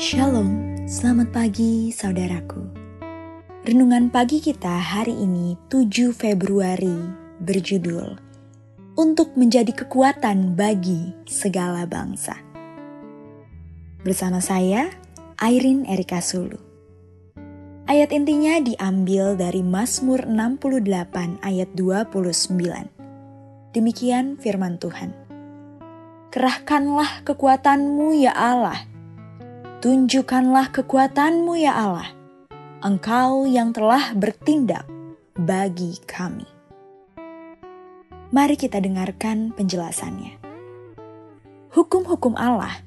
Shalom, selamat pagi saudaraku. Renungan pagi kita hari ini 7 Februari berjudul Untuk menjadi kekuatan bagi segala bangsa. Bersama saya, Airin Erika Sulu. Ayat intinya diambil dari Mazmur 68 ayat 29. Demikian firman Tuhan. Kerahkanlah kekuatanmu ya Allah. Tunjukkanlah kekuatanmu ya Allah. Engkau yang telah bertindak bagi kami. Mari kita dengarkan penjelasannya. Hukum-hukum Allah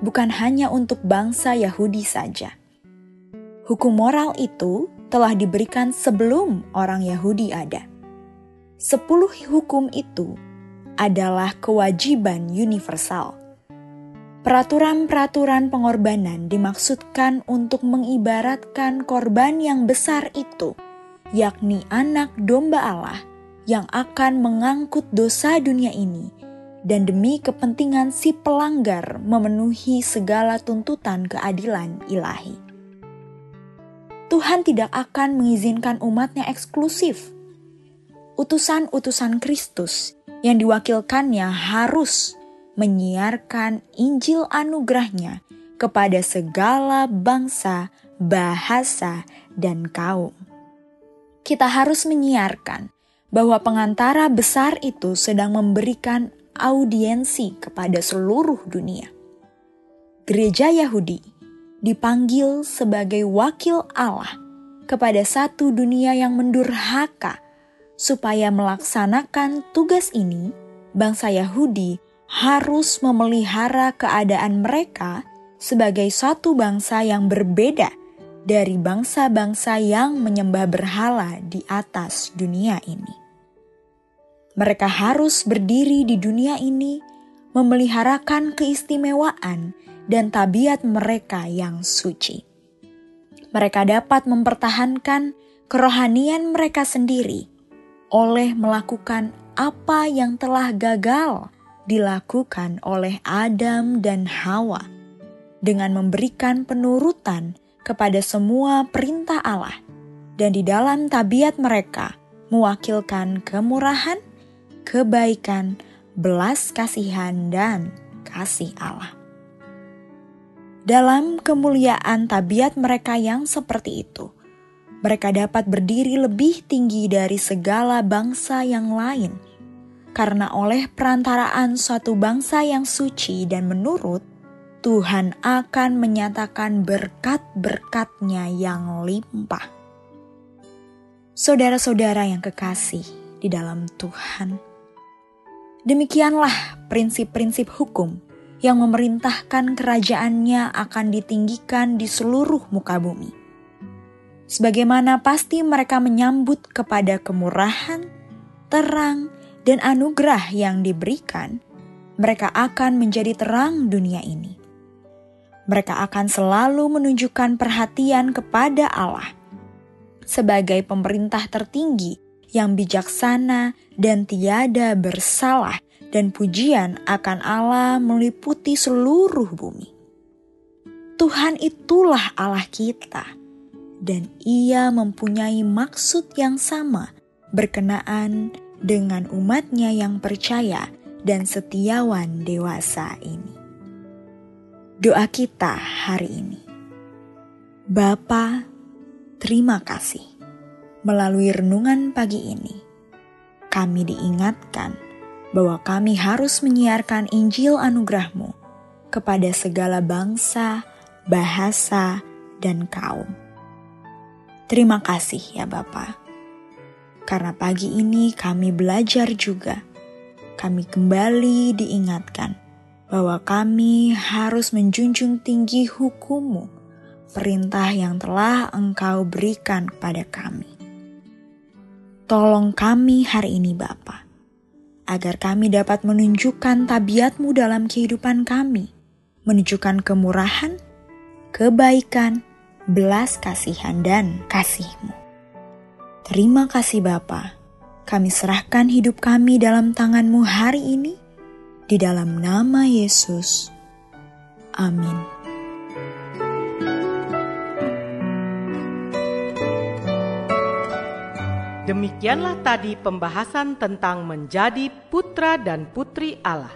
bukan hanya untuk bangsa Yahudi saja Hukum moral itu telah diberikan sebelum orang Yahudi ada. Sepuluh hukum itu adalah kewajiban universal. Peraturan-peraturan pengorbanan dimaksudkan untuk mengibaratkan korban yang besar itu, yakni anak domba Allah yang akan mengangkut dosa dunia ini, dan demi kepentingan si pelanggar memenuhi segala tuntutan keadilan ilahi. Tuhan tidak akan mengizinkan umatnya eksklusif. Utusan-utusan Kristus yang diwakilkannya harus menyiarkan Injil anugerahnya kepada segala bangsa, bahasa, dan kaum. Kita harus menyiarkan bahwa pengantara besar itu sedang memberikan audiensi kepada seluruh dunia. Gereja Yahudi dipanggil sebagai wakil Allah kepada satu dunia yang mendurhaka. Supaya melaksanakan tugas ini, bangsa Yahudi harus memelihara keadaan mereka sebagai satu bangsa yang berbeda dari bangsa-bangsa yang menyembah berhala di atas dunia ini. Mereka harus berdiri di dunia ini, memeliharakan keistimewaan dan tabiat mereka yang suci. Mereka dapat mempertahankan kerohanian mereka sendiri oleh melakukan apa yang telah gagal dilakukan oleh Adam dan Hawa dengan memberikan penurutan kepada semua perintah Allah dan di dalam tabiat mereka mewakilkan kemurahan, kebaikan, belas kasihan dan kasih Allah. Dalam kemuliaan tabiat mereka yang seperti itu, mereka dapat berdiri lebih tinggi dari segala bangsa yang lain, karena oleh perantaraan suatu bangsa yang suci dan menurut, Tuhan akan menyatakan berkat-berkatnya yang limpah. Saudara-saudara yang kekasih di dalam Tuhan, demikianlah prinsip-prinsip hukum yang memerintahkan kerajaannya akan ditinggikan di seluruh muka bumi. Sebagaimana pasti mereka menyambut kepada kemurahan, terang, dan anugerah yang diberikan, mereka akan menjadi terang dunia ini. Mereka akan selalu menunjukkan perhatian kepada Allah sebagai pemerintah tertinggi yang bijaksana dan tiada bersalah dan pujian akan Allah meliputi seluruh bumi. Tuhan itulah Allah kita, dan Ia mempunyai maksud yang sama berkenaan dengan umatnya yang percaya dan setiawan dewasa ini. Doa kita hari ini. Bapa, terima kasih. Melalui renungan pagi ini, kami diingatkan bahwa kami harus menyiarkan Injil anugerahmu kepada segala bangsa, bahasa, dan kaum. Terima kasih ya Bapa. Karena pagi ini kami belajar juga, kami kembali diingatkan bahwa kami harus menjunjung tinggi hukummu, perintah yang telah engkau berikan kepada kami. Tolong kami hari ini Bapa, agar kami dapat menunjukkan tabiatmu dalam kehidupan kami, menunjukkan kemurahan, kebaikan, belas kasihan, dan kasihmu. Terima kasih Bapa. Kami serahkan hidup kami dalam tanganmu hari ini, di dalam nama Yesus. Amin. Demikianlah tadi pembahasan tentang menjadi putra dan putri Allah.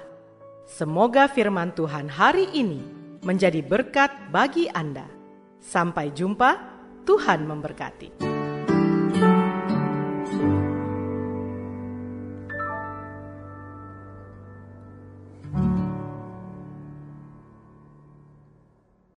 Semoga firman Tuhan hari ini menjadi berkat bagi Anda. Sampai jumpa, Tuhan memberkati.